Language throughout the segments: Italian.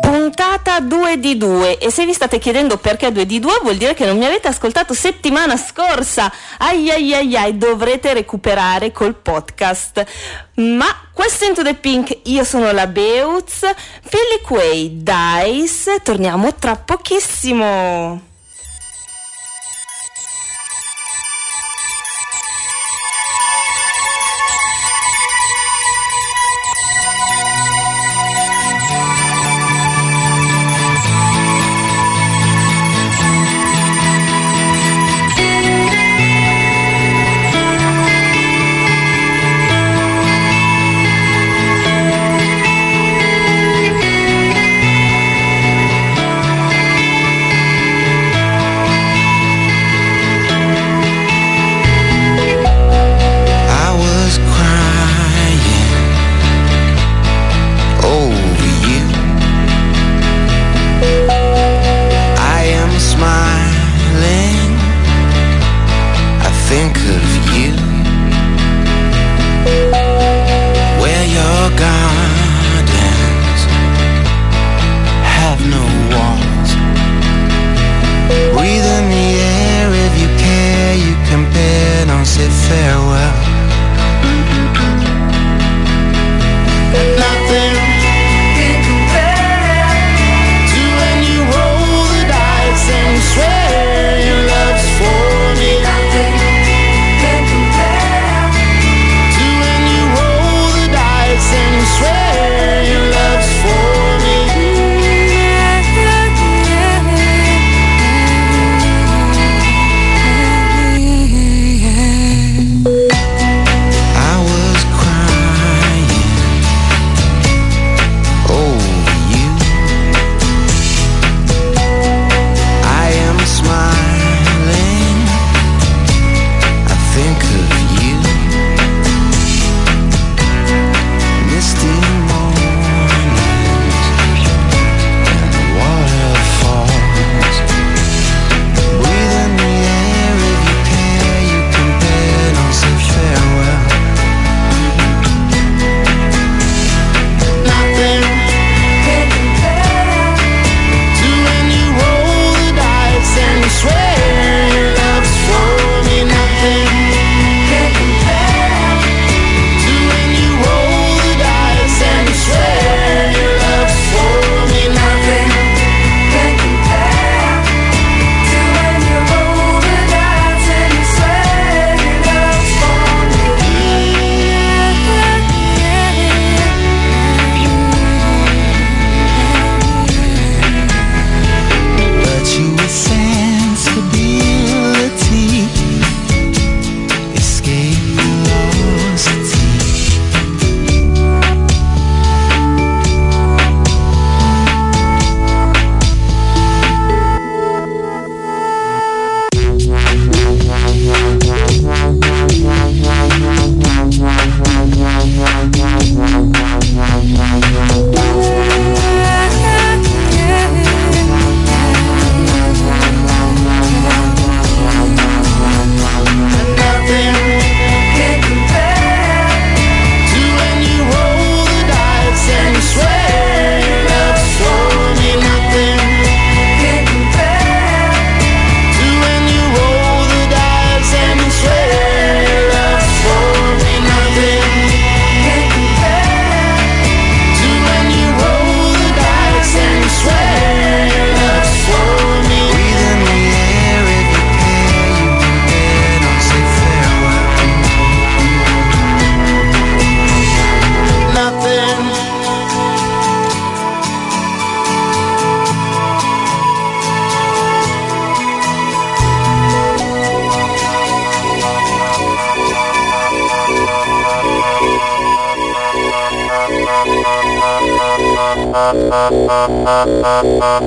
Puntata 2 di 2 e se vi state chiedendo perché 2 di 2 vuol dire che non mi avete ascoltato settimana scorsa. Ai ai ai ai, dovrete recuperare col podcast. Ma questo è Into the Pink, io sono la Beutz, Philly Quay, Dice, torniamo tra pochissimo. The dice and swear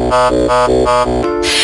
Thank you.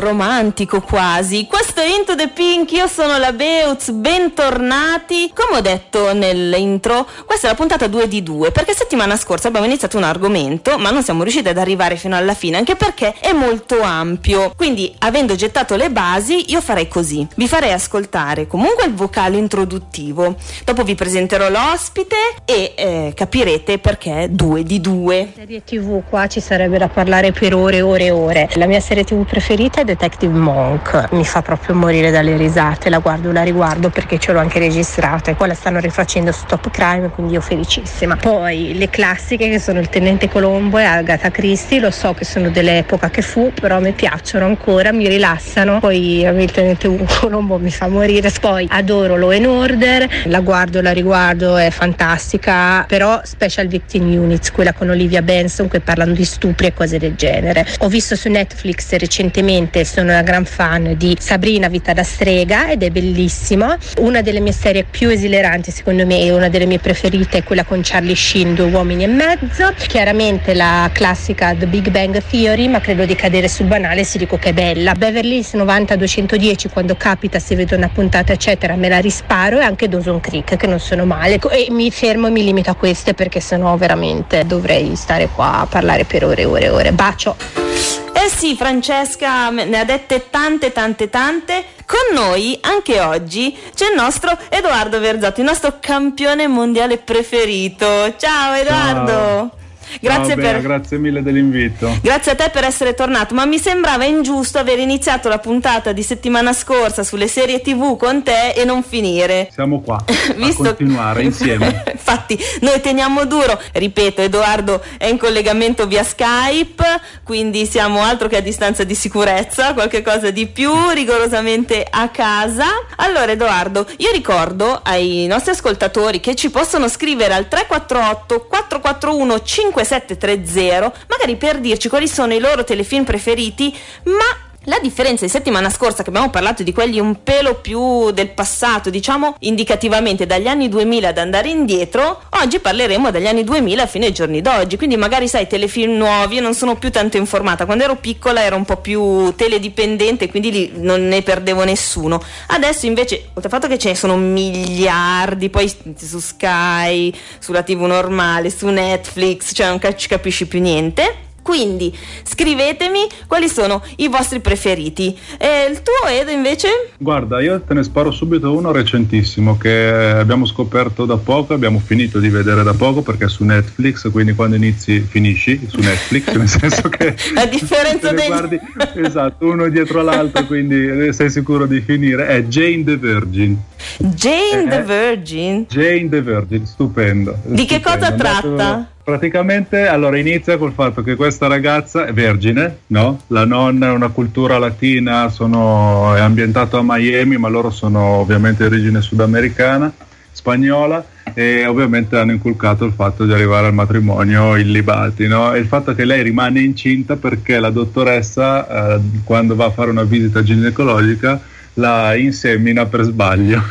Romantico quasi. Questo è Into the Pink, io sono la Beutz, bentornati. Come ho detto nell'intro, questa è la puntata 2 di 2, perché settimana scorsa abbiamo iniziato un argomento, ma non siamo riusciti ad arrivare fino alla fine, anche perché è molto ampio. Quindi, avendo gettato le basi, io farei così. Vi farei ascoltare comunque il vocale introduttivo. Dopo vi presenterò l'ospite e eh, capirete perché 2 di 2. Serie TV qua ci sarebbe da parlare per ore e ore e ore. La mia serie TV preferita è Detective Monk. Mi fa proprio morire dalle risate, la guardo, la riguardo perché ce l'ho anche registrata e poi la stanno rifacendo su Top Crime, quindi io felicissima. Poi le classiche che sono il Tenente Colombo e Agatha Christie, lo so che sono dell'epoca che fu, però mi piacciono ancora, mi rilassano. Poi il Tenente Colombo mi fa morire. Poi adoro Law and Order, la guardo, la riguardo, è fantastica, però Special Victim Units, quella con Olivia Benson che parlano di stupri e cose del genere. Ho visto su Netflix recentemente, sono una gran fan di Sabrina Vita da strega ed è bellissimo. Una delle mie serie più esileranti secondo me e una delle mie preferite è quella con Charlie Sheen, Due uomini e mezzo. Chiaramente la classica The Big Bang Theory, ma credo di cadere sul banale se dico che è bella. Beverly Hills 90-210 quando capita, se vedo una puntata eccetera me la risparo e anche Dawson Creek che non sono male. E mi fermo e mi limito a queste perché sennò veramente dovrei stare qua a parlare per ore e ore e ore. Bacio! Eh sì, Francesca ne ha dette tante, tante, tante. Con noi anche oggi c'è il nostro Edoardo Verzotti, il nostro campione mondiale preferito. Ciao Edoardo! Ciao. Grazie, Bea, per... grazie mille dell'invito. Grazie a te per essere tornato, ma mi sembrava ingiusto aver iniziato la puntata di settimana scorsa sulle serie TV con te e non finire. Siamo qua Visto- a continuare insieme. Infatti, noi teniamo duro. Ripeto, Edoardo è in collegamento via Skype, quindi siamo altro che a distanza di sicurezza, qualche cosa di più, rigorosamente a casa. Allora, Edoardo, io ricordo ai nostri ascoltatori che ci possono scrivere al 348 441 5730, magari per dirci quali sono i loro telefilm preferiti, ma la differenza di settimana scorsa che abbiamo parlato di quelli un pelo più del passato, diciamo indicativamente dagli anni 2000 ad andare indietro, oggi parleremo dagli anni 2000 fino ai giorni d'oggi, quindi magari sai telefilm nuovi, io non sono più tanto informata, quando ero piccola ero un po' più teledipendente, quindi lì non ne perdevo nessuno. Adesso invece, oltre al fatto che ce ne sono miliardi, poi su Sky, sulla TV normale, su Netflix, cioè non ci capisci più niente. Quindi scrivetemi quali sono i vostri preferiti. E il tuo Edo invece? Guarda, io te ne sparo subito uno recentissimo che abbiamo scoperto da poco, abbiamo finito di vedere da poco perché è su Netflix, quindi quando inizi finisci su Netflix, nel senso che A differenza degli- guardi esatto, uno dietro l'altro, quindi sei sicuro di finire. È Jane the Virgin. Jane the Eh. Virgin. Jane the Virgin, stupendo. Di che stupendo. cosa Andato- tratta? Praticamente allora inizia col fatto che questa ragazza è vergine, no? La nonna è una cultura latina, sono, è ambientato a Miami, ma loro sono ovviamente di origine sudamericana, spagnola e ovviamente hanno inculcato il fatto di arrivare al matrimonio illibati, no? E il fatto che lei rimane incinta perché la dottoressa eh, quando va a fare una visita ginecologica la insemina per sbaglio.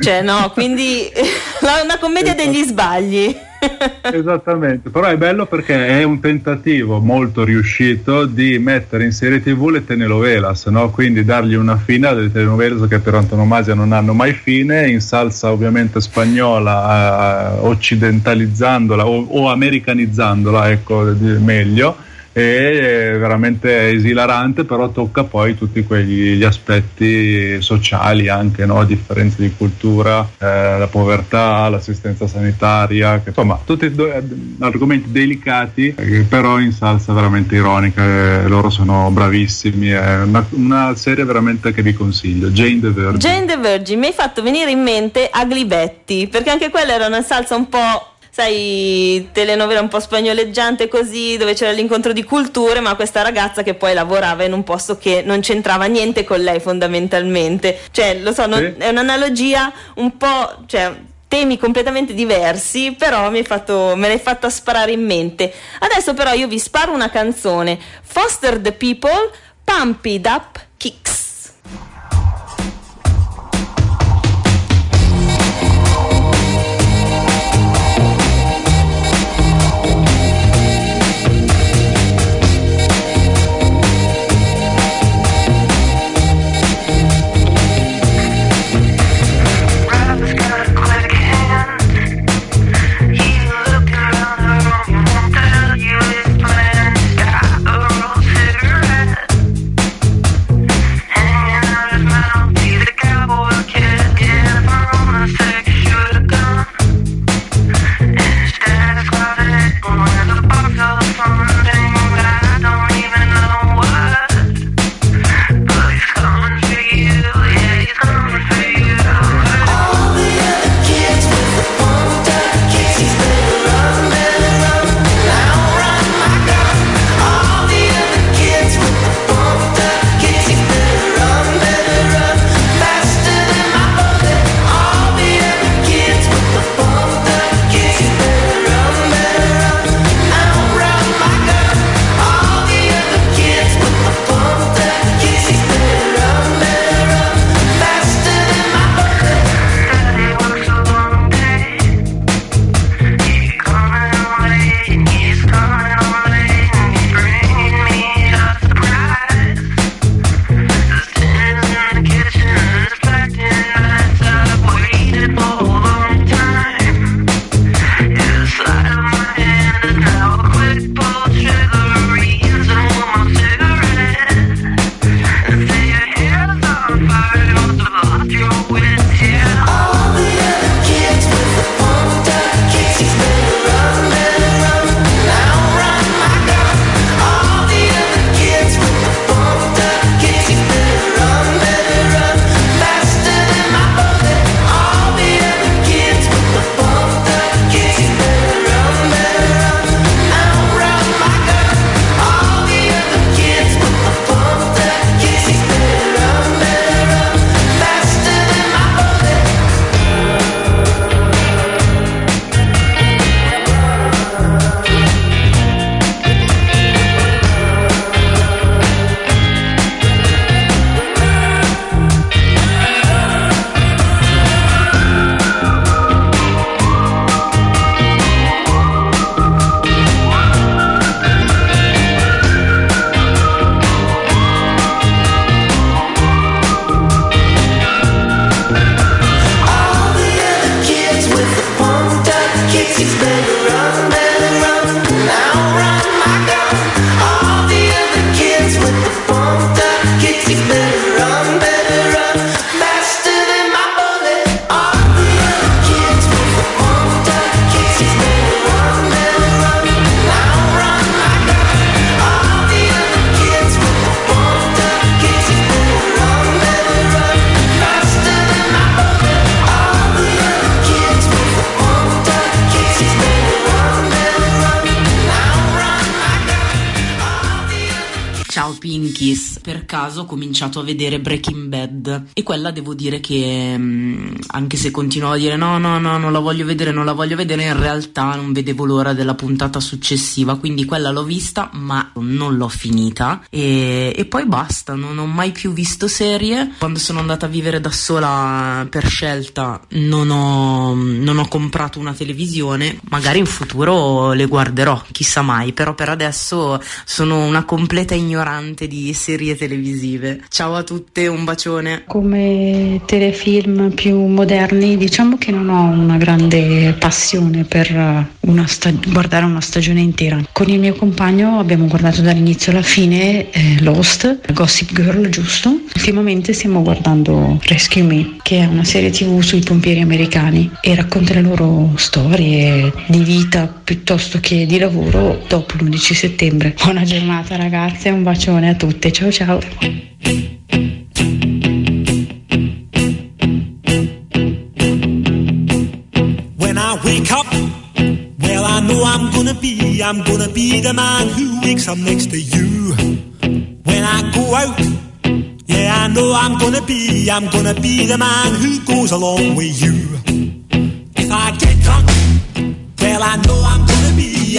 Cioè no, quindi una commedia degli sbagli. Esattamente, però è bello perché è un tentativo molto riuscito di mettere in serie tv le telenovelas, no? quindi dargli una fine alle telenovelas che per antonomasia non hanno mai fine, in salsa ovviamente spagnola, eh, occidentalizzandola o, o americanizzandola, ecco meglio. E è veramente esilarante, però tocca poi tutti quegli gli aspetti sociali, anche no? differenze di cultura, eh, la povertà, l'assistenza sanitaria, che, insomma, tutti do- eh, argomenti delicati, eh, però in salsa veramente ironica. eh, loro sono bravissimi. È una, una serie veramente che vi consiglio. Jane the Virgin. Jane the Virgin mi hai fatto venire in mente Ugly Betty, perché anche quella era una salsa un po', sai, telenovela un po' spagnoleggiante così, dove c'era l'incontro di culture, ma questa ragazza che poi lavorava in un posto che non c'entrava niente con lei fondamentalmente. Cioè, lo so, non- Sì. è un'analogia un po', cioè, temi completamente diversi, però fatto, me l'hai fatta sparare in mente. Adesso però io vi sparo una canzone, Foster the People, Pump It Up Kicks. Per caso ho cominciato a vedere Breaking Bad. E quella devo dire che mm, anche se continuavo a dire no no no non la voglio vedere non la voglio vedere in realtà non vedevo l'ora della puntata successiva. Quindi quella l'ho vista ma non l'ho finita. E, e poi basta non ho mai più visto serie. Quando sono andata a vivere da sola per scelta non ho, non ho comprato una televisione. Magari in futuro le guarderò chissà mai. Però per adesso sono una completa ignorante di serie televisive. Ciao a tutte, un bacione. Come telefilm più moderni, diciamo che non ho una grande passione per una sta- guardare una stagione intera. Con il mio compagno abbiamo guardato dall'inizio alla fine eh, Lost, Gossip Girl, giusto? Ultimamente stiamo guardando Rescue Me, che è una serie tv sui pompieri americani e racconta le loro storie di vita piuttosto che di lavoro dopo l'11 settembre. Buona giornata ragazze, un bacione a tutte, ciao ciao. When I wake up, well, I know I'm gonna be, I'm gonna be the man who wakes up next to you. When I go out, yeah, I know I'm gonna be, I'm gonna be the man who goes along with you.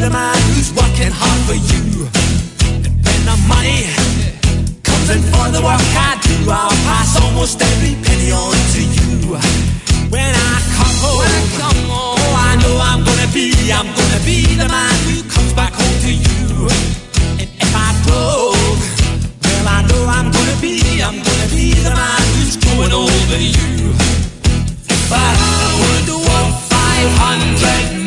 the man who's working hard for you. And when the money comes in for the work I do, I'll pass almost every penny on to you. When I come home, oh, I know I'm gonna be, I'm gonna be the man who comes back home to you. And if I broke, well, I know I'm gonna be, I'm gonna be the man who's going over you. But I would walk 500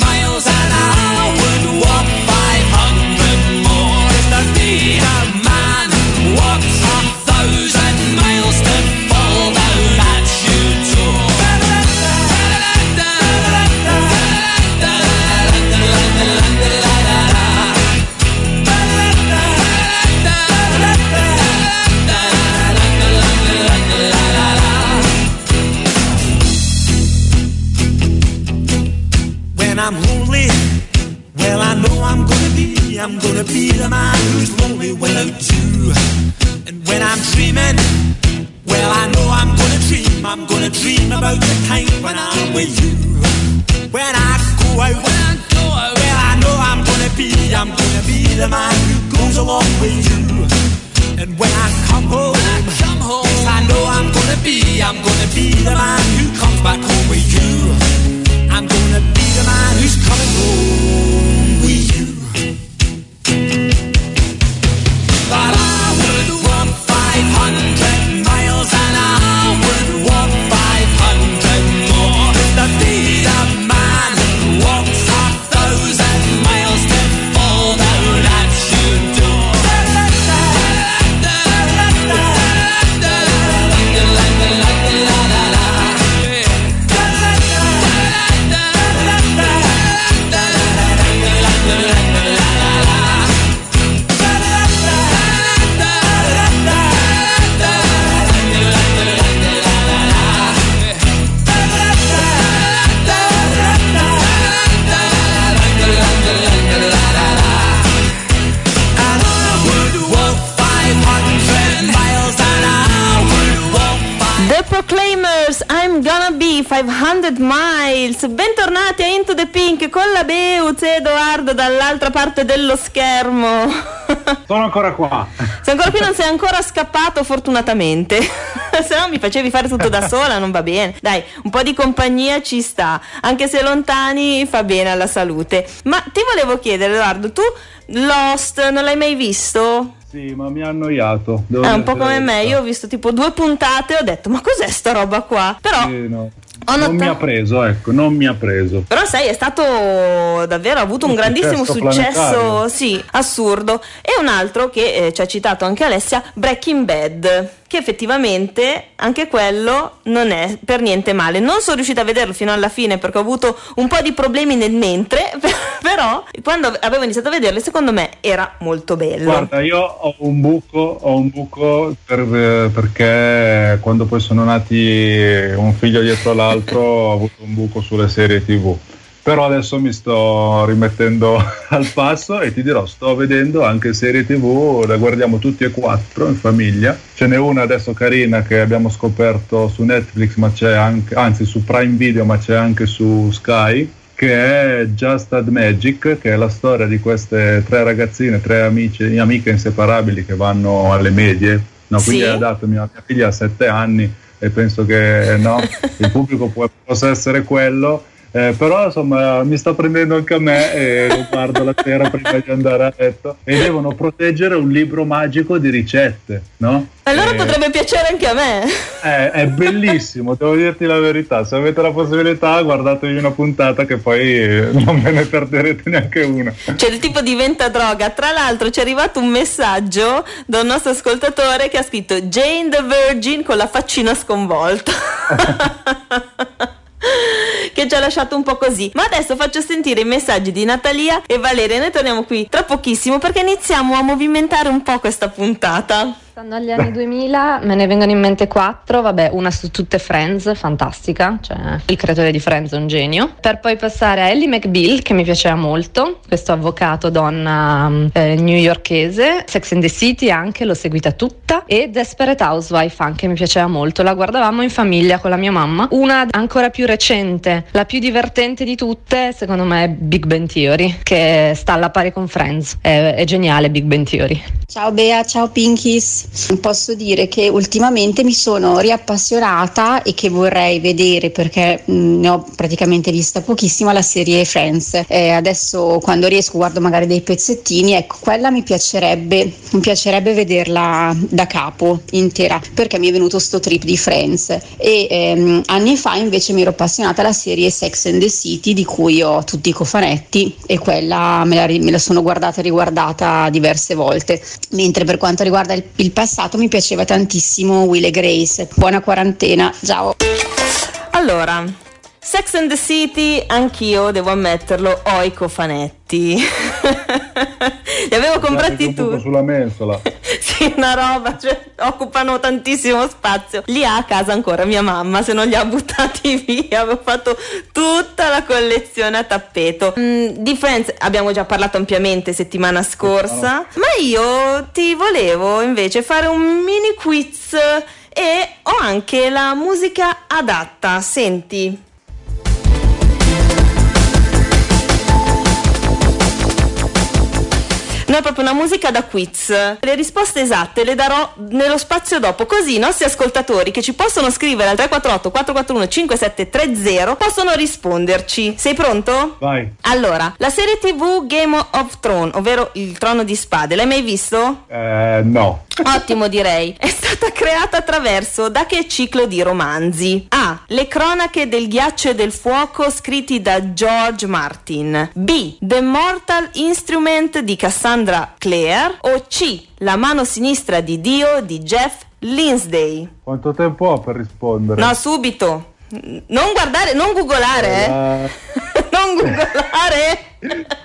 goes along with you. Edoardo dall'altra parte dello schermo. Sono ancora qua. Se ancora qui non sei ancora scappato, fortunatamente. Se no mi facevi fare tutto da sola, non va bene. Dai, un po' di compagnia ci sta. Anche se lontani fa bene alla salute. Ma ti volevo chiedere, Edoardo, tu Lost non l'hai mai visto? Sì, ma mi ha annoiato. devo È un dire po' come me, io ho visto tipo due puntate e ho detto ma cos'è sta roba qua? Però, Sì, no. Ho Non mi ha preso, ecco, non mi ha preso. però sai, è stato davvero, ha avuto un Un grandissimo successo successo, sì, assurdo. E un altro che eh, ci ha citato anche Alessia, Breaking Bad, che effettivamente anche quello non è per niente male. Non sono riuscita a vederlo fino alla fine perché ho avuto un po' di problemi nel mentre, però quando avevo iniziato a vederlo secondo me era molto bello. Guarda, io ho un buco, ho un buco per- eh, perché quando poi sono nati un figlio dietro l'altro ho avuto un buco sulle serie tv. Però adesso mi sto rimettendo al passo e ti dirò, sto vedendo anche serie tv, le guardiamo tutti e quattro in famiglia. Ce n'è una adesso carina che abbiamo scoperto su Netflix, ma c'è anche, anzi su Prime Video, ma c'è anche su Sky, che è Just Add Magic, che è la storia di queste tre ragazzine, tre amici, amiche inseparabili che vanno alle medie. No, quindi Sì. è adatto, mia, mia figlia ha sette anni e penso che no, il pubblico può, possa essere quello. Eh, però insomma mi sta prendendo anche a me e lo guardo la sera prima di andare a letto e devono proteggere un libro magico di ricette, no? Allora Eh, potrebbe piacere anche a me. è, è bellissimo, devo dirti la verità. Se avete la possibilità, guardatevi una puntata che poi eh, non ve ne perderete neanche una. Cioè il tipo diventa droga. Tra l'altro ci è arrivato un messaggio da un nostro ascoltatore che ha scritto Jane the Virgin con la faccina sconvolta. che ci ha lasciato un po' così. Ma adesso faccio sentire i messaggi di Natalia e Valeria. Noi torniamo qui tra pochissimo perché iniziamo a movimentare un po' questa puntata. Stando agli anni 2000 me ne vengono in mente quattro, vabbè, una su tutte Friends, fantastica, cioè il creatore di Friends è un genio. Per poi passare a Ellie McBeal, che mi piaceva molto, questo avvocato donna eh, newyorkese, Sex and the City anche, l'ho seguita tutta, e Desperate Housewife anche mi piaceva molto, la guardavamo in famiglia con la mia mamma. Una ancora più recente, la più divertente di tutte, secondo me è Big Bang Theory, che sta alla pari con Friends, è, è geniale Big Bang Theory. Ciao Bea, ciao Pinkies. Posso dire che ultimamente mi sono riappassionata e che vorrei vedere perché ne ho praticamente vista pochissima la serie Friends. Eh, adesso quando riesco guardo magari dei pezzettini, ecco, quella mi piacerebbe, mi piacerebbe vederla da capo intera perché mi è venuto sto trip di Friends. E ehm, anni fa invece mi ero appassionata alla serie Sex and the City di cui ho tutti i cofanetti e quella me la, me la sono guardata e riguardata diverse volte. Mentre per quanto riguarda il, il passato mi piaceva tantissimo Will e Grace. Buona quarantena, ciao! Allora, Sex and the City, anch'io devo ammetterlo, ho i cofanetti. Li avevo comprati tutti. sulla mensola. Sì, una roba, cioè, occupano tantissimo spazio. Li ha a casa ancora mia mamma, se non li ha buttati via. Avevo fatto tutta la collezione a tappeto. Mm, di Friends abbiamo già parlato ampiamente settimana scorsa, ma io ti volevo invece fare un mini quiz e ho anche la musica adatta. Senti. No, è proprio una musica da quiz. Le risposte esatte le darò nello spazio dopo, così i nostri ascoltatori che ci possono scrivere al 348 441 5730 possono risponderci. Sei pronto? Vai. Allora, la serie TV Game of Thrones, ovvero il trono di spade, l'hai mai visto? Eh, no. Ottimo direi. È stata creata attraverso da che ciclo di romanzi? A. Le cronache del ghiaccio e del fuoco scritti da George Martin. B. The Mortal Instrument di Cassandra Clare. O C. La mano sinistra di Dio di Jeff Lindsay. Quanto tempo ho per rispondere? No, subito. Non guardare, non googolare, eh. Eh, non googolare.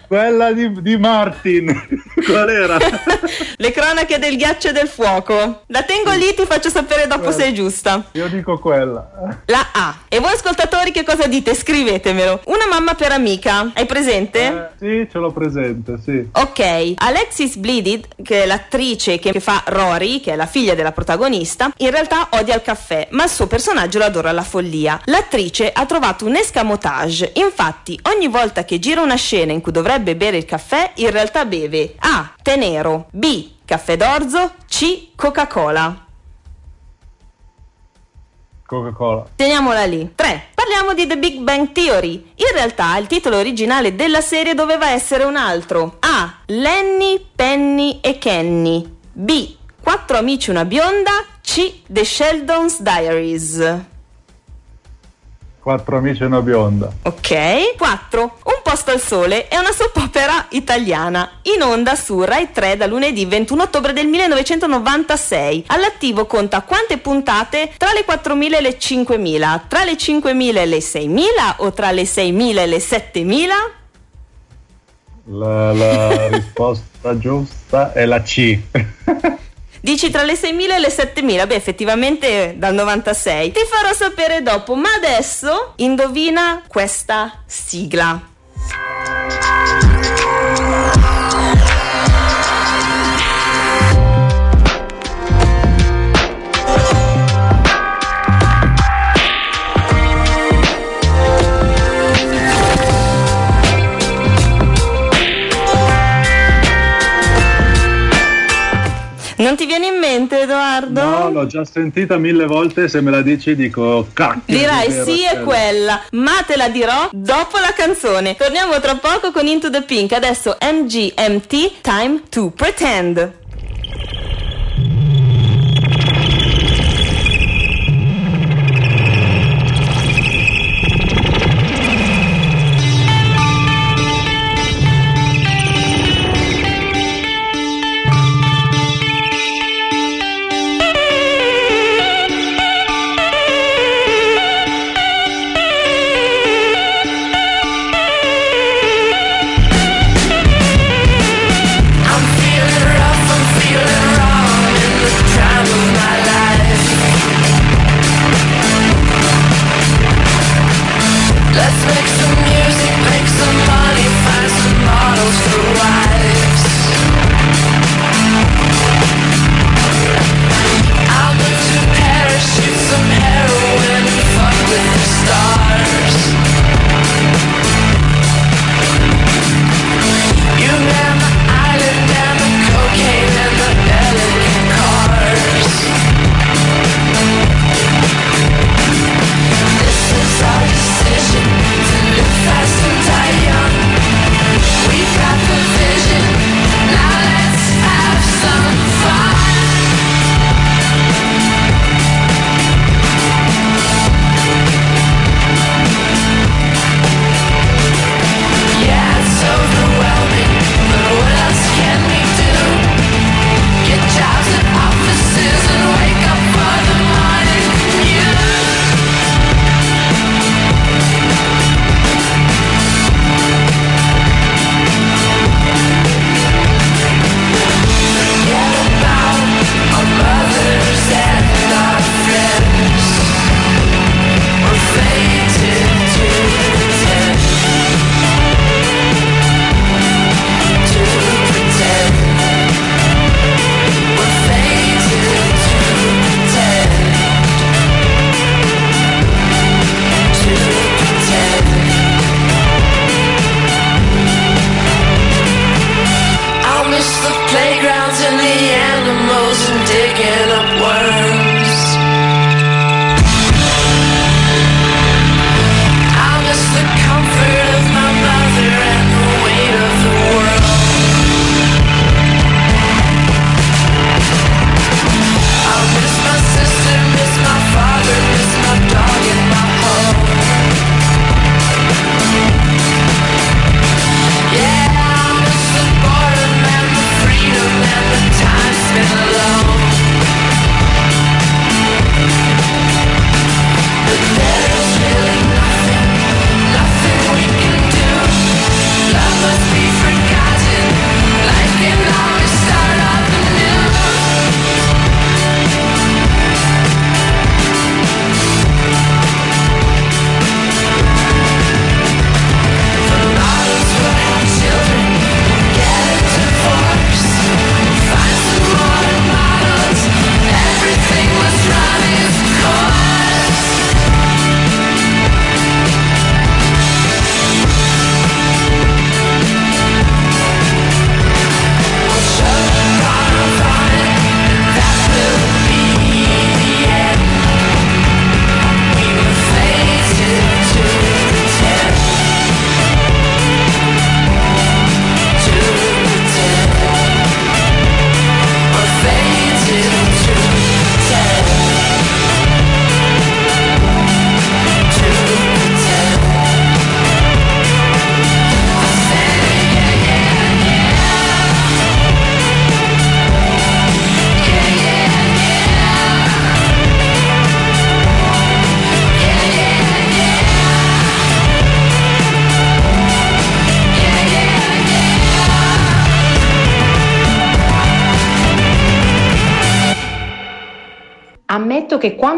Quella di, di Martin. Qual era? Le cronache del ghiaccio e del fuoco. La tengo lì, ti faccio sapere dopo se è giusta. Io dico quella. La A. E voi ascoltatori che cosa dite? Scrivetemelo. Una mamma per amica. Hai presente? Eh, sì, ce l'ho presente, sì. Ok, Alexis Bleeded, che è l'attrice che che fa Rory, che è la figlia della protagonista, in realtà odia il caffè, ma il suo personaggio lo adora alla follia. L'attrice ha trovato un escamotage, infatti ogni volta che gira una scena in cui dovrebbe bere il caffè, in realtà beve A. Tè nero, B. Caffè d'orzo, C. Coca-Cola. Coca-Cola. Teniamola lì. 3. Parliamo di The Big Bang Theory. In realtà il titolo originale della serie doveva essere un altro. A. Lenny, Penny e Kenny. B. Quattro amici una bionda. C. The Sheldon's Diaries. Quattro amici e una bionda. Ok. 4. Un posto al sole è una soap opera italiana, in onda su Rai 3 da lunedì 21 ottobre del 1996. All'attivo conta quante puntate? Tra le 4.000 e le 5.000, tra le 5.000 e le 6.000 o tra le 6.000 e le 7.000? La, la risposta giusta è la C. Dici tra le 6.000 e le 7.000? Beh, effettivamente dal 96. Ti farò sapere dopo, ma adesso indovina questa sigla. Ti viene in mente, Edoardo? No, l'ho già sentita mille volte. Se me la dici, dico cacchio. Dirai sì è quello. quella, ma te la dirò dopo la canzone. Torniamo tra poco con Into the Pink. Adesso MGMT Time to Pretend.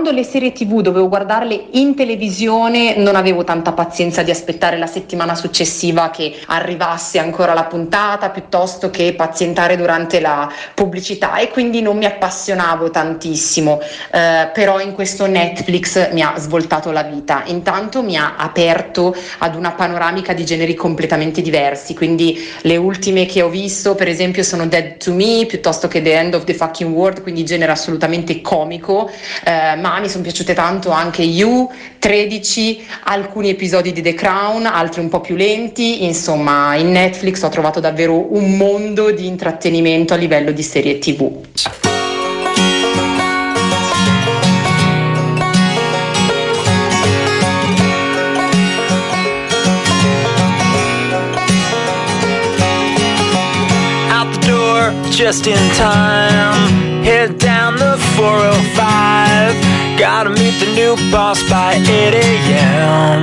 Quando le serie tv dovevo guardarle in televisione non avevo tanta pazienza di aspettare la settimana successiva che arrivasse ancora la puntata piuttosto che pazientare durante la pubblicità e quindi non mi appassionavo tantissimo, eh, però in questo Netflix mi ha svoltato la vita. Intanto mi ha aperto ad una panoramica di generi completamente diversi, quindi le ultime che ho visto per esempio sono Dead to Me piuttosto che The End of the Fucking World, quindi genere assolutamente comico, eh, ma mi sono piaciute tanto anche You, 13, alcuni episodi di The Crown, altri un po' più lenti, insomma in Netflix ho trovato davvero un mondo di intrattenimento a livello di serie tv. just in time. Head down the 405. Gotta meet the new boss by 8 a.m.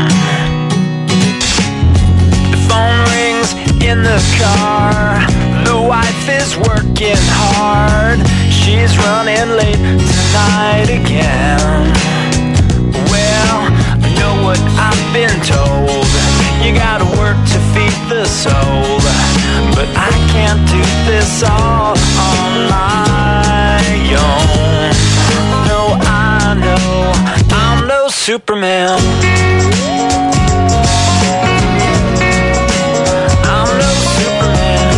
The phone rings in the car. The wife is working hard. She's running late tonight again. Well, I know what I've been told. You gotta work to feed the soul. But I can't do this all on my own. Superman. I'm no Superman.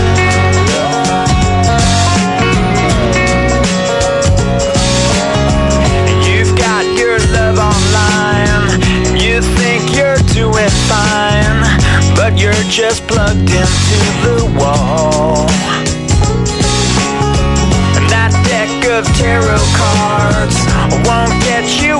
You've got your love online. You think you're doing fine. But you're just plugged into the wall. And that deck of tarot cards won't get you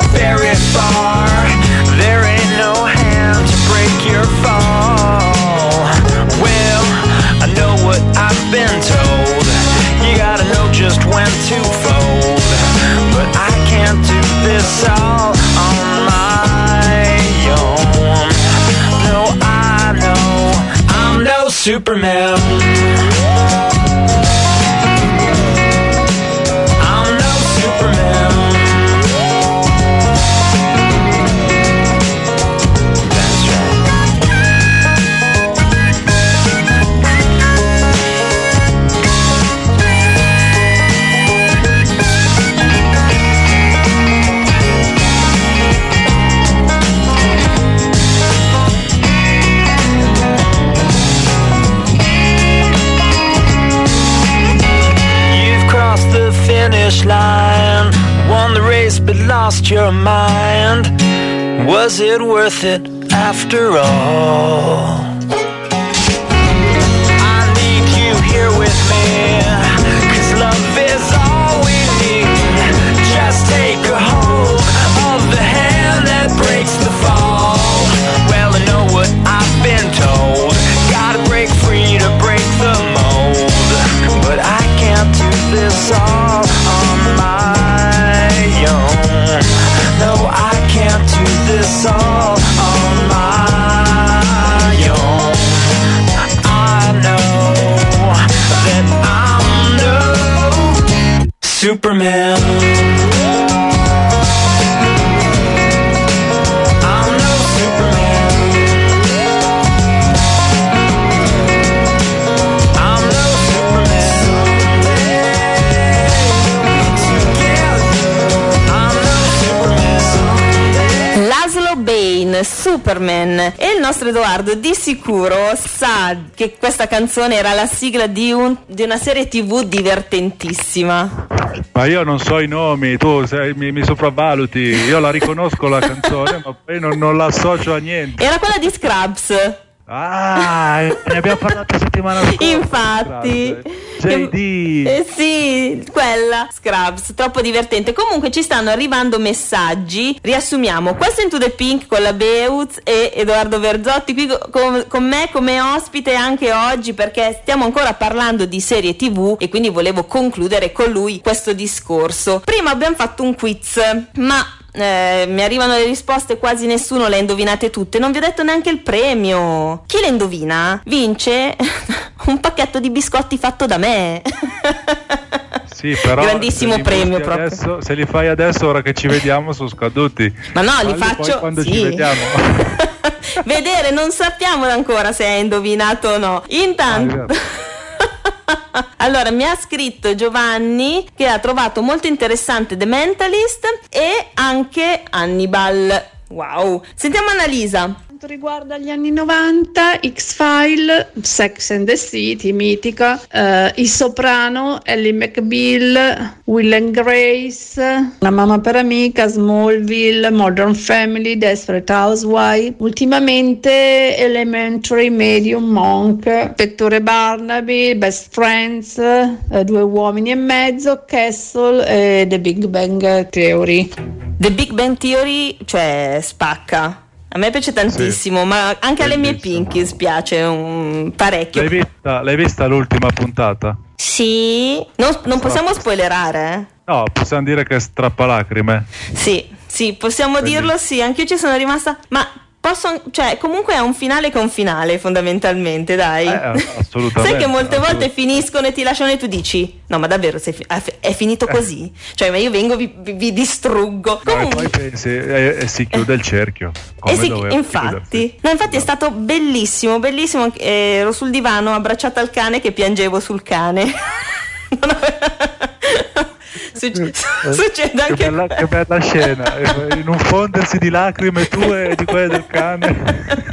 Superman. Was it worth it after all? Superman. E il nostro Edoardo di sicuro sa che questa canzone era la sigla di, un- di una serie tv divertentissima. Ma io non so i nomi, tu sei- mi, mi sopravvaluti. Io la riconosco la canzone, ma poi non, non la associo a niente. Era quella di Scrubs. Ah, ne abbiamo parlato la settimana scorsa. Infatti. JD. Eh sì, quella Scrubs, troppo divertente. Comunque ci stanno arrivando messaggi. Riassumiamo: questo Into the Pink con la Beutz e Edoardo Verzotti qui co- con, con me come ospite anche oggi perché stiamo ancora parlando di serie TV e quindi volevo concludere con lui questo discorso. Prima abbiamo fatto un quiz, ma eh, mi arrivano le risposte, quasi nessuno le ha indovinate tutte. Non vi ho detto neanche il premio. Chi le indovina vince un pacchetto di biscotti fatto da me. Sì, però Grandissimo li premio proprio. Adesso, se li fai adesso, ora che ci vediamo, sono scaduti. Ma no, li Falli poi faccio- quando sì. ci vediamo. Vedere, non sappiamo ancora se hai indovinato o no. Intanto. Allora, mi ha scritto Giovanni che ha trovato molto interessante The Mentalist e anche Hannibal. Wow. Sentiamo Annalisa. Quanto riguarda gli anni 90, X-File, Sex and the City, mitica, eh, I Soprano, Ellie McBeal, Will and Grace, Una mamma per amica, Smallville, Modern Family, Desperate Housewife, ultimamente Elementary, Medium, Monk, Pettore Barnaby, Best Friends, eh, Due uomini e mezzo, Castle e The Big Bang Theory. The Big Bang Theory, cioè, spacca. A me piace tantissimo, ma anche alle mie Pinkies piace un parecchio. L'hai vista, l'hai vista l'ultima puntata? Sì, non, non possiamo spoilerare, eh? No, possiamo dire che è strappalacrime. Sì, sì, possiamo Quindi- dirlo, sì, anche io ci sono rimasta, ma posso, cioè, comunque è un finale che è un finale, fondamentalmente, dai. Eh, assolutamente. Sai che molte volte finiscono e ti lasciano e tu dici, no, ma davvero fi- è fi- è finito così? Cioè, ma io vengo, vi, vi- distruggo. No, e Comunque, poi pensi, e, e si chiude il cerchio. Come eh sì, doveva infatti, no, infatti è stato bellissimo, bellissimo. eh, ero sul divano abbracciata al cane che piangevo sul cane. Non ave- Succe- Succede anche che bella, che bella scena, in un fondersi di lacrime tue e di quelle del cane.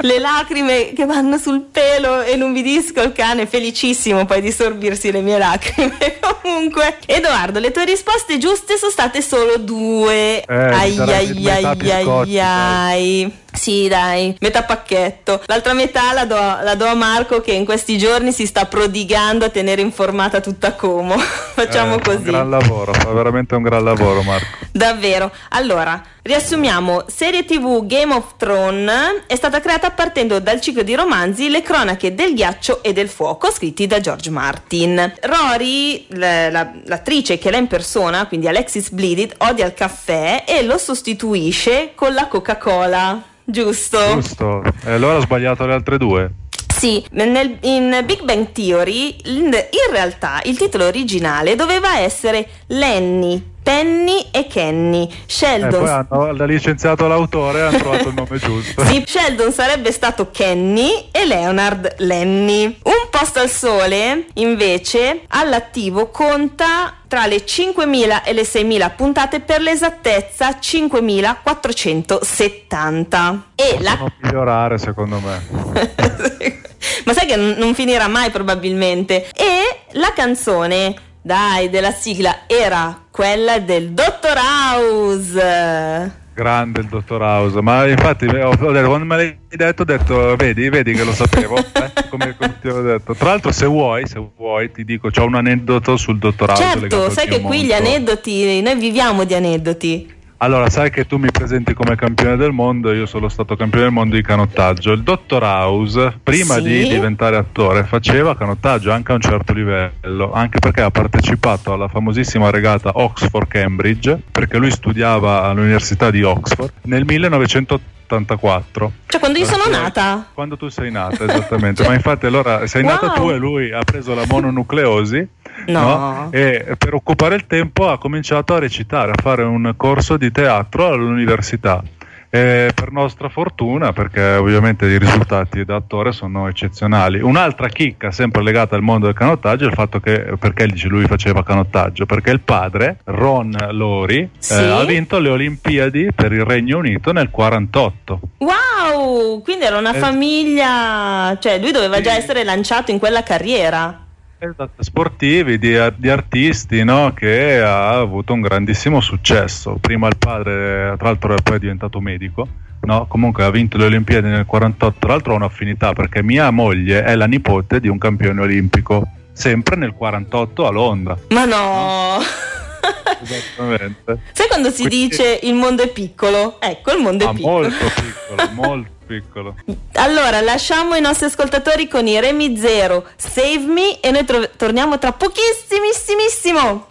le lacrime che vanno sul pelo e non l'umidisco il cane felicissimo poi di sorbirsi le mie lacrime. Comunque Edoardo le tue risposte giuste sono state solo due. Eh, ai ai ai ai ai. Sì dai metà pacchetto. L'altra metà la do, la do a Marco che in questi giorni si sta prodigando a tenere informata tutta Como. Facciamo Eh, fa Un così gran lavoro, fa veramente un gran lavoro Marco. Davvero. Allora, riassumiamo. Serie TV Game of Thrones è stata creata partendo dal ciclo di romanzi Le cronache del ghiaccio e del fuoco, scritti da George Martin. Rory, la- la- l'attrice che l'ha in persona, quindi Alexis Bleeded, odia il caffè e lo sostituisce con la Coca-Cola. Giusto? Giusto. E allora ho sbagliato le altre due. Sì, nel- in Big Bang Theory in, in realtà il titolo originale doveva essere Lenny, Penny e Kenny. Sheldon poi hanno licenziato l'autore e hanno trovato il nome giusto. Sì, Sheldon sarebbe stato Kenny e Leonard Lenny. Un posto al sole, invece, all'attivo conta tra le 5.000 e le 6.000 puntate per l'esattezza 5.470. E la... Possono migliorare secondo me. Ma sai che non finirà mai probabilmente. E la canzone, dai, della sigla era quella del Dottor House. Grande il dottor House, ma infatti ho, ho detto, quando me l'hai detto ho detto vedi, vedi che lo sapevo, eh, come, come ti avevo detto. Tra l'altro se vuoi, se vuoi ti dico, c'ho un aneddoto sul dottor House. Certo, sai che qui gli Piemonte. aneddoti, noi viviamo di aneddoti. Allora, sai che tu mi presenti come campione del mondo, io sono stato campione del mondo di canottaggio. Il dottor House, prima Sì? di diventare attore, faceva canottaggio anche a un certo livello, anche perché ha partecipato alla famosissima regata Oxford-Cambridge, perché lui studiava all'Università di Oxford nel 1984. Cioè, quando io sono Perché- nata. Quando tu sei nata, esattamente. Ma infatti allora sei nata Wow. tu e lui ha preso la mononucleosi. No. E per occupare il tempo ha cominciato a recitare, a fare un corso di teatro all'università. E per nostra fortuna, perché ovviamente i risultati da attore sono eccezionali. Un'altra chicca, sempre legata al mondo del canottaggio, è il fatto che perché dice lui faceva canottaggio? Perché il padre, Ron Lori, Sì. eh, ha vinto le Olimpiadi per il Regno Unito nel 48. Wow! Quindi era una Eh. famiglia. Cioè, lui doveva già essere lanciato in quella carriera. Esatto, sportivi, di, di artisti, no? che ha avuto un grandissimo successo. Prima il padre, tra l'altro, è poi diventato medico. No? Comunque ha vinto le Olimpiadi nel 48. Tra l'altro, ho un'affinità perché mia moglie è la nipote di un campione olimpico, sempre nel 48 a Londra. Ma no! Esattamente. Sai quando si Quindi- dice il mondo è piccolo? Ecco, il mondo è Ah, piccolo. molto piccolo, molto piccolo. Allora, lasciamo i nostri ascoltatori con i Remi Zero, Save Me e noi tro- torniamo tra pochissimissimissimo.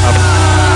un'altra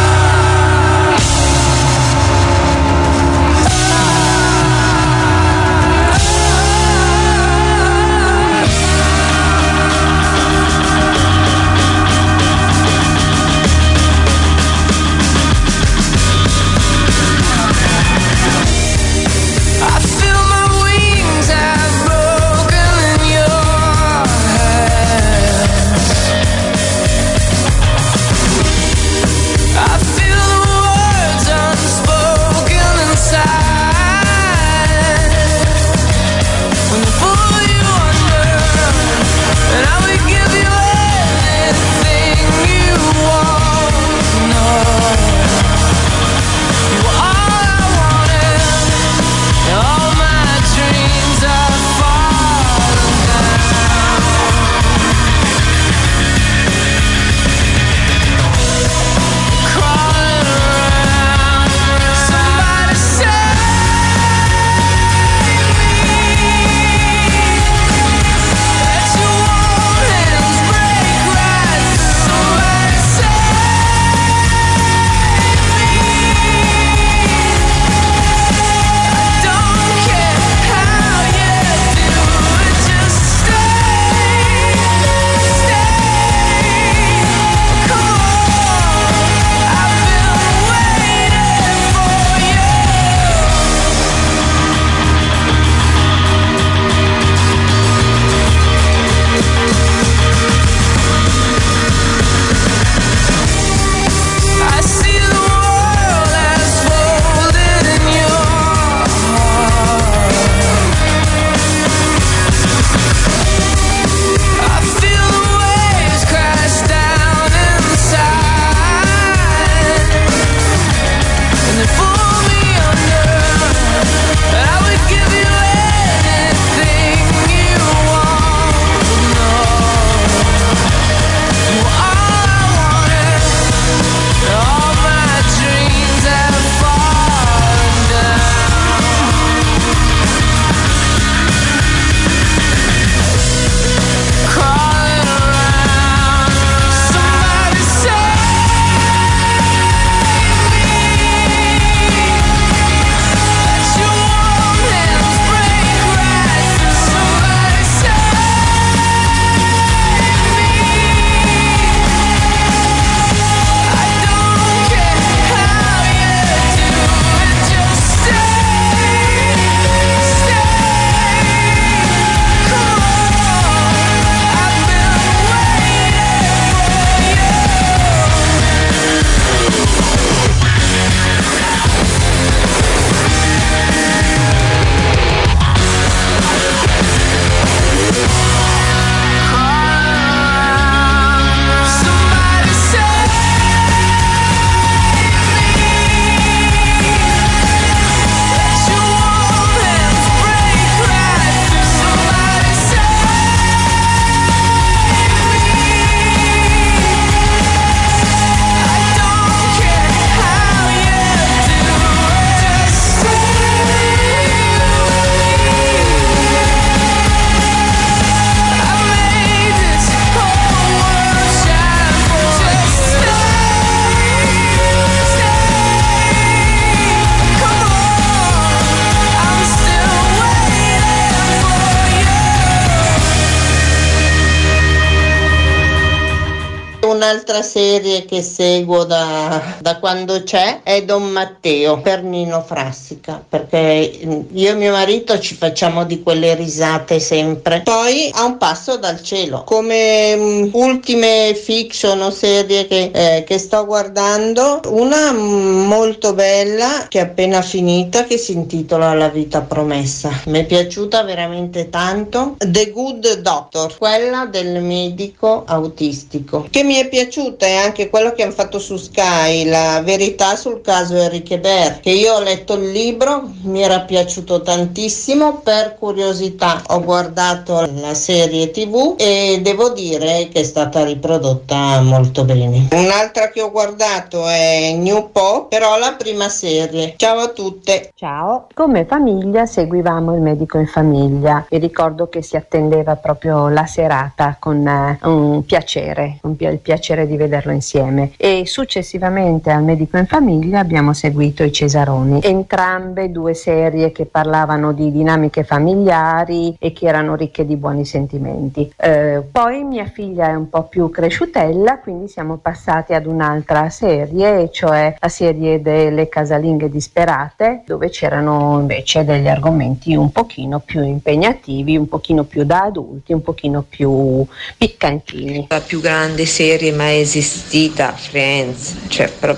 serie che seguo da, da quando c'è è Don Matteo per Nino Frassica, perché mm, io e mio marito ci facciamo di quelle risate sempre. Poi a un passo dal cielo, come mm, ultime fiction o serie che, eh, che sto guardando, una mm, molto bella che è appena finita che si intitola La vita promessa. Mi è piaciuta veramente tanto. The Good Doctor, quella del medico autistico. Che mi è piaciuta è anche quello che hanno fatto su Sky, la verità sul caso Enrique Ber, che io ho letto il libro, mi era piaciuto tantissimo, per curiosità ho guardato la serie tv e devo dire che è stata riprodotta molto bene. Un'altra che ho guardato è New Po, però la prima serie. Ciao a tutte. Ciao, come famiglia seguivamo il medico in famiglia e ricordo che si attendeva proprio la serata con eh, un piacere, un pi- il piacere di vederlo insieme e successivamente al medico in famiglia abbiamo seguito i Cesaroni, entrambe due serie che parlavano di dinamiche familiari e che erano ricche di buoni sentimenti. Eh, poi mia figlia è un po' più cresciutella, quindi siamo passati ad un'altra serie, cioè la serie delle casalinghe disperate, dove c'erano invece degli argomenti un pochino più impegnativi, un pochino più da adulti, un pochino più piccantini. La più grande serie mai esistita, Friends, cioè proprio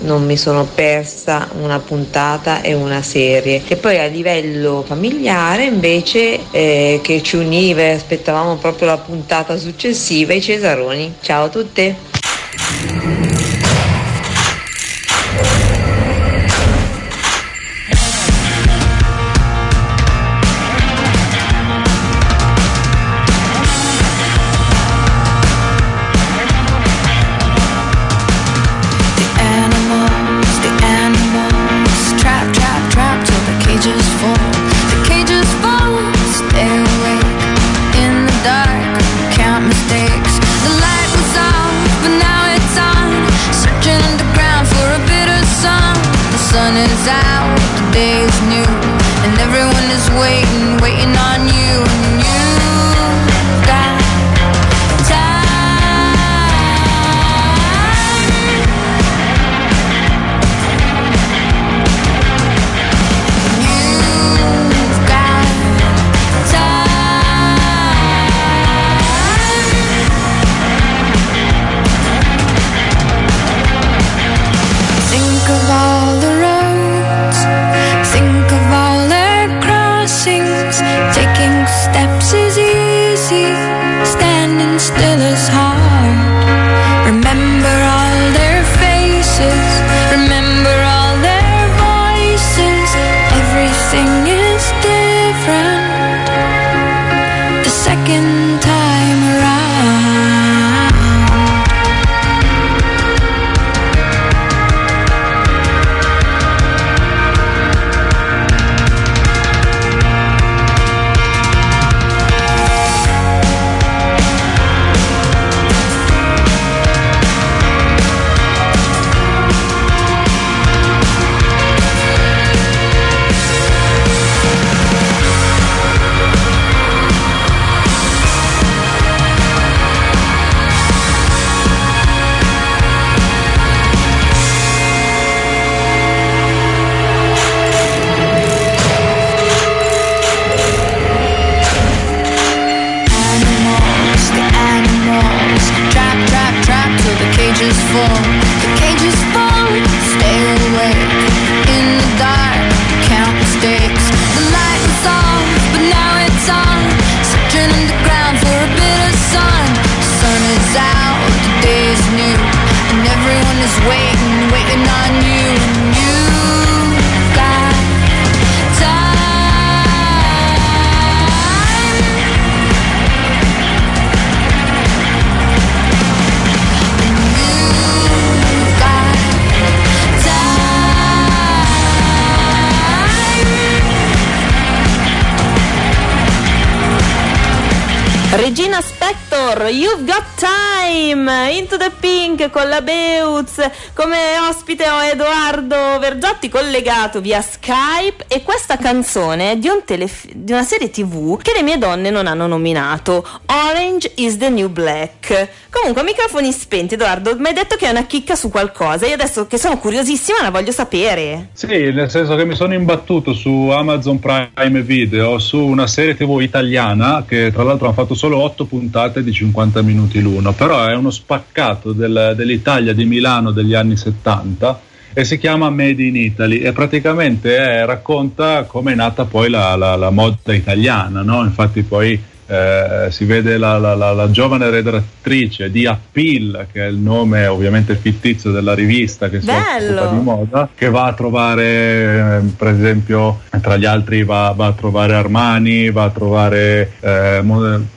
non mi sono persa una puntata e una serie. E poi a livello familiare invece eh, che ci univa e aspettavamo proprio la puntata successiva, i Cesaroni. Ciao a tutte! Regina Spector, You've Got Time, Into the Pink con la Beuz, come ospite ho Edoardo Vergiotti collegato via Skype e questa canzone è di, un telef- di una serie tv che le mie donne non hanno nominato, Orange is the New Black. Comunque, microfoni spenti, Edoardo, mi hai detto che è una chicca su qualcosa. Io adesso che sono curiosissima la voglio sapere. Sì, nel senso che mi sono imbattuto su Amazon Prime Video su una serie TV italiana che tra l'altro hanno fatto solo 8 puntate di 50 minuti l'uno, però è uno spaccato del- dell'Italia di Milano degli anni 70 e si chiama Made in Italy e praticamente eh, racconta come è nata poi la, la- la moda italiana, no? infatti poi eh, si vede la, la- la- la giovane redattrice di Appeal, che è il nome ovviamente fittizio della rivista che si occupa di moda, che va a trovare, eh, per esempio, tra gli altri va, va a trovare Armani, va a trovare, eh,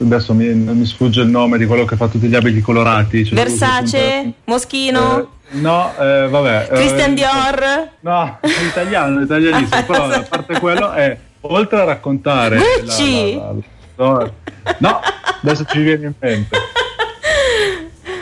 adesso mi, mi sfugge il nome di quello che fa tutti gli abiti colorati. C'è Versace, Moschino, No, eh, vabbè. eh, Christian Dior. No, italiano, italianissimo, però a parte quello è oltre a raccontare Gucci? la- la- la- la- no, adesso ci viene in mente.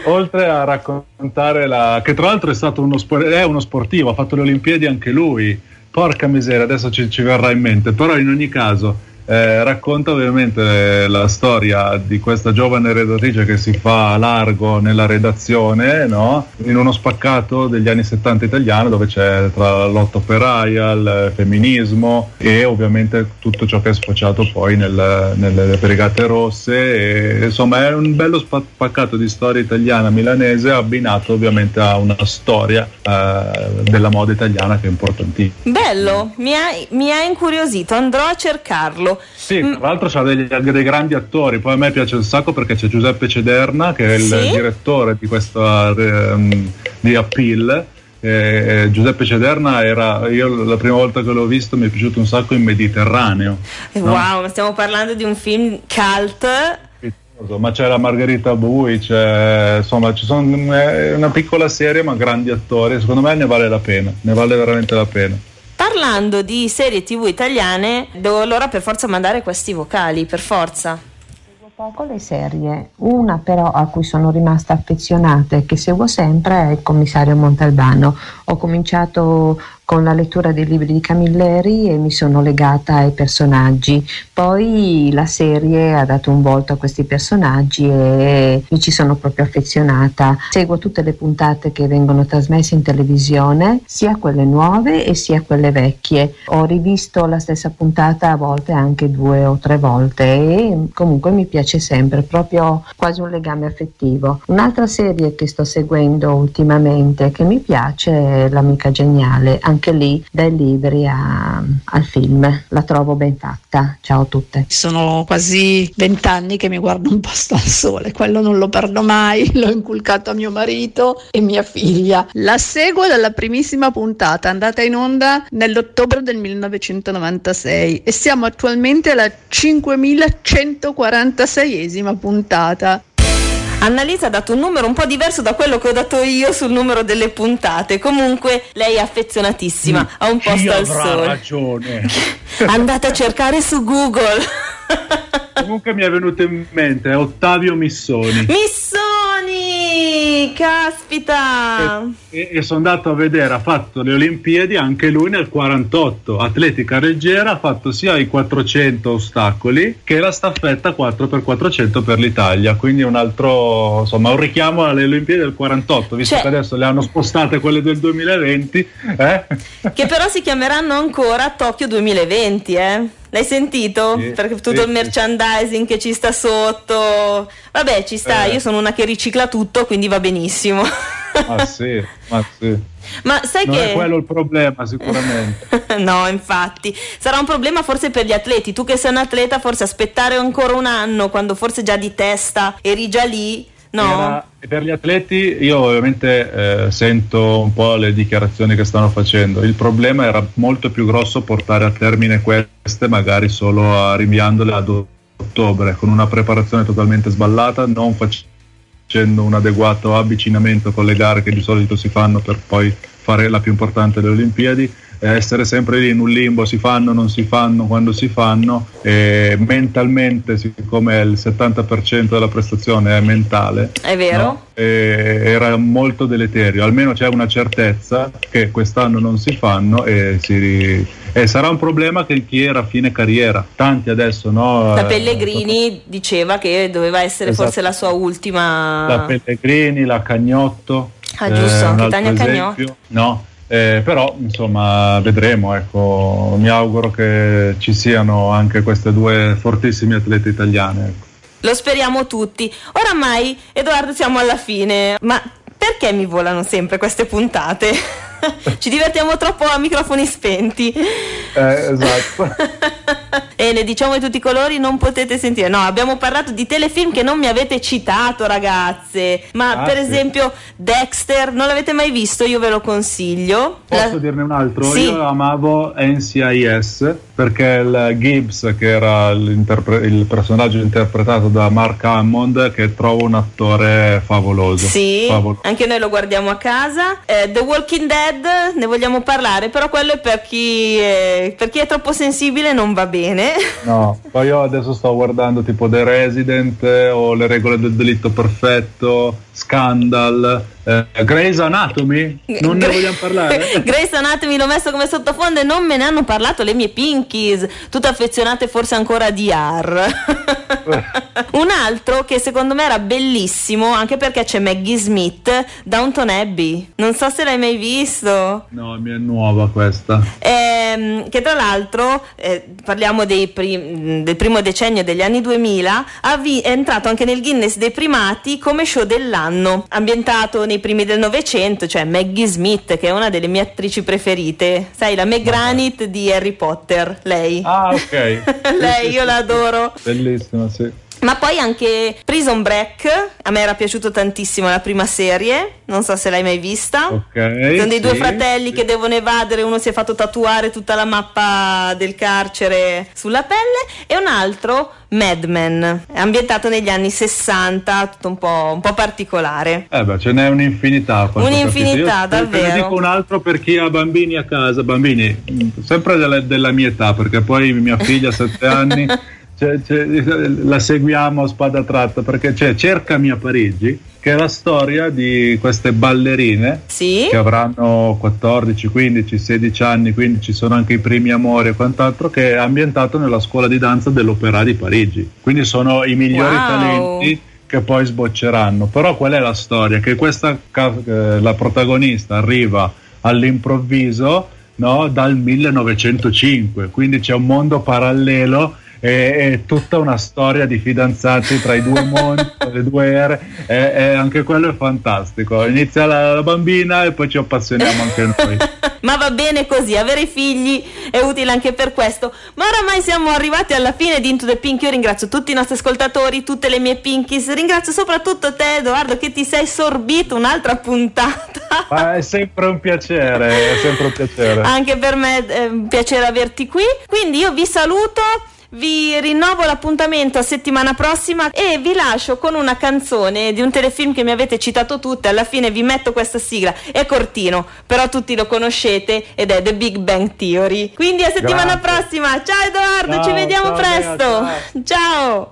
Oltre a raccontare la che tra l'altro è stato uno, spor- è uno sportivo, ha fatto le Olimpiadi anche lui. Porca miseria, adesso ci, ci verrà in mente, però in ogni caso eh, racconta ovviamente la storia di questa giovane redattrice che si fa largo nella redazione, no? in uno spaccato degli anni 70 italiano dove c'è tra la operaia, il femminismo e ovviamente tutto ciò che è sfociato poi nel- nelle brigate rosse. E, insomma è un bello spa- spaccato di storia italiana milanese abbinato ovviamente a una storia eh, della moda italiana che è importantissima. Bello, mi ha, mi ha incuriosito, andrò a cercarlo. Sì, tra l'altro c'ha degli- dei grandi attori, poi a me piace un sacco perché c'è Giuseppe Cederna che è il Sì? direttore di questa ehm, di Appeal. Eh, Giuseppe Cederna era, io la prima volta che l'ho visto mi è piaciuto un sacco in Mediterraneo. Eh, no? Wow, ma stiamo parlando di un film cult. Ma c'è la Margherita Bui, c'è, insomma, ci sono, una piccola serie ma grandi attori, secondo me ne vale la pena, ne vale veramente la pena. Parlando di serie tv italiane, devo allora per forza mandare questi vocali, per forza. Poco le serie, una però a cui sono rimasta affezionata e che seguo sempre è il commissario Montalbano. Ho cominciato con la lettura dei libri di Camilleri e mi sono legata ai personaggi. Poi la serie ha dato un volto a questi personaggi e mi ci sono proprio affezionata. Seguo tutte le puntate che vengono trasmesse in televisione, sia quelle nuove e sia quelle vecchie. Ho rivisto la stessa puntata a volte anche due o tre volte e comunque mi piace sempre, proprio quasi un legame affettivo. Un'altra serie che sto seguendo ultimamente che mi piace è L'amica geniale, lì dai libri a- al film, la trovo ben fatta. Ciao a tutte. Sono quasi vent'anni che mi guardo un posto al sole, quello non lo perdo mai, l'ho inculcato a mio marito e mia figlia. La seguo dalla primissima puntata, andata in onda nell'ottobre del 1996 e siamo attualmente alla 5146esima puntata. Annalisa ha dato un numero un po' diverso da quello che ho dato io sul numero delle puntate. Comunque lei è affezionatissima a un posto al sole. ragione? Andate a cercare su Google. Comunque mi è venuto in mente Ottavio Missoni. Missoni! Caspita! E, e sono andato a vedere, ha fatto le Olimpiadi anche lui nel 48, atletica leggera, ha fatto sia i 400 ostacoli che la staffetta 4x400 per l'Italia, quindi un altro, insomma, un richiamo alle Olimpiadi del 48, visto Cioè- che adesso le hanno spostate quelle del 2020, eh? Che però si chiameranno ancora Tokyo 2020, eh? L'hai sentito? Sì, Perché tutto sì, il merchandising che ci sta sotto. Vabbè, ci sta, Eh. io sono una che ricicla tutto, quindi va benissimo. Ma sì, ma sì. Ma sai Non che è quello il problema sicuramente. no, infatti, sarà un problema forse per gli atleti. Tu che sei un atleta, forse aspettare ancora un anno quando forse già di testa eri già lì, no? Era- per gli atleti io ovviamente eh, sento un po' le dichiarazioni che stanno facendo. Il problema era molto più grosso portare a termine queste magari solo a- rinviandole ad ottobre con una preparazione totalmente sballata, non facendo un adeguato avvicinamento con le gare che di solito si fanno per poi fare la più importante delle Olimpiadi, e essere sempre lì in un limbo, si fanno, non si fanno, quando si fanno, e mentalmente, siccome il 70% della prestazione è mentale, È vero? no? Era molto deleterio, almeno c'è una certezza che quest'anno non si fanno e, si- e sarà un problema che chi era a fine carriera, tanti adesso no? La Eh, Pellegrini diceva che doveva essere Esatto. forse la sua ultima... la Pellegrini, la Cagnotto. Ah, giusto, altro Tania Cagnotto. esempio. No, eh, però insomma vedremo, ecco, mi auguro che ci siano anche queste due fortissime atlete italiane. ecco. Lo speriamo tutti. Oramai, Edoardo, siamo alla fine. Ma perché mi volano sempre queste puntate? Ci divertiamo troppo a microfoni spenti. Eh, esatto. E ne diciamo di tutti i colori, non potete sentire. No, abbiamo parlato di telefilm che non mi avete citato, ragazze. Ma Ah, per sì. esempio, Dexter, non l'avete mai visto? Io ve lo consiglio. Posso La- dirne un altro? Sì. Io amavo NCIS perché il Gibbs, che era il personaggio interpretato da Mark Hammond, che trovo un attore favoloso. Sì, Favoloso. anche noi lo guardiamo a casa. Eh, The Walking Dead ne vogliamo parlare, però quello è per chi, è- per chi è troppo sensibile non va bene. No, poi io adesso sto guardando tipo The Resident eh, o Le regole del delitto perfetto, Scandal, eh, Grey's Anatomy, non ne vogliamo parlare? Grey's Anatomy l'ho messo come sottofondo e non me ne hanno parlato le mie pinkies, tutte affezionate forse ancora a DR. Un altro che secondo me era bellissimo, anche perché c'è Maggie Smith, Downton Abbey. Non so se l'hai mai visto. No, mi è nuova questa. Ehm, che tra l'altro, eh, parliamo prim- del primo decennio degli anni 2000, ha vi- è entrato anche nel Guinness dei primati come show dell'anno, ambientato nei primi del Novecento, cioè Maggie Smith, che è una delle mie attrici preferite. Sai, la Meg Granit di Harry Potter, lei. Ah, ok. lei, io la adoro. Bellissima, sì. Ma poi anche Prison Break, a me era piaciuto tantissimo la prima serie, non so se l'hai mai vista. Ok. Sono dei due sì. fratelli che devono evadere, uno si è fatto tatuare tutta la mappa del carcere sulla pelle e un altro Mad Men, è ambientato negli anni 60, tutto un po', un po' particolare. Eh beh, ce n'è un'infinità. Un'infinità. Io te- davvero. ne dico un altro per chi ha bambini a casa, bambini sempre della, della mia età, perché poi mia figlia ha sette anni, cioè, cioè, la seguiamo a spada tratta, perché c'è Cercami a Parigi, che è la storia di queste ballerine Sì? che avranno 14, 15, 16 anni, quindi ci sono anche i primi amori e quant'altro, che è ambientato nella scuola di danza dell'Opera di Parigi. Quindi sono i migliori Wow. talenti che poi sbocceranno. Però qual è la storia? Che questa eh, la protagonista arriva all'improvviso no, dal 1905, quindi c'è un mondo parallelo e, e tutta una storia di fidanzati tra i due mondi, tra le due ere, e, e anche quello è fantastico. Inizia la, la bambina e poi ci appassioniamo anche noi. Ma va bene così, avere figli è utile anche per questo. Ma oramai siamo arrivati alla fine di Into the Pink. Io ringrazio tutti i nostri ascoltatori, tutte le mie pinkies. Ringrazio soprattutto te, Edoardo, che ti sei sorbito un'altra puntata. Ma è sempre un piacere, è sempre un piacere. Anche per me è un piacere averti qui. Quindi io vi saluto. Vi rinnovo l'appuntamento a settimana prossima e vi lascio con una canzone di un telefilm che mi avete citato tutte. Alla fine vi metto questa sigla. È cortino, però tutti lo conoscete ed è The Big Bang Theory. Quindi a settimana Grazie. prossima. Ciao Edoardo, Ciao, ci vediamo ciao, presto. Ciao.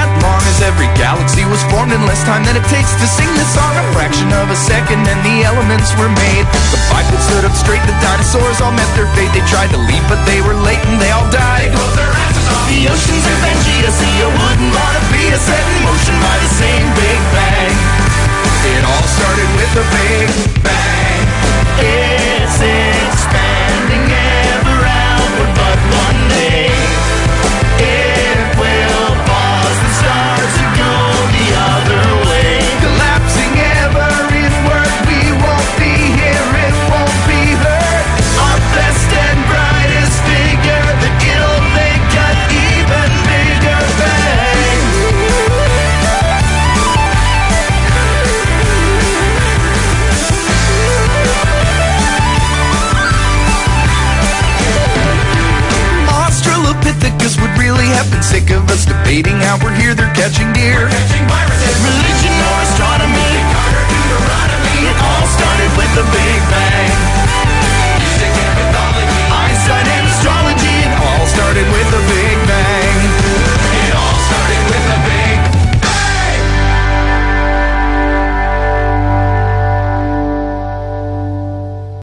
every galaxy was formed in less time than it takes to sing this song. A fraction of a second and the elements were made. The bipeds stood up straight, the dinosaurs all met their fate. They tried to leave, but they were late and they all died. They closed their asses off the oceans and Pangea Sea. A wooden Bonavita set in motion by the same Big Bang. It all started with a Big Bang. It's expanding sick of us debating how we're here, they're catching deer. Catching viruses, religion or astronomy, Carter, Deuteronomy, it all started with the Big Bang. Music and mythology, Einstein and astrology, it all started with the Big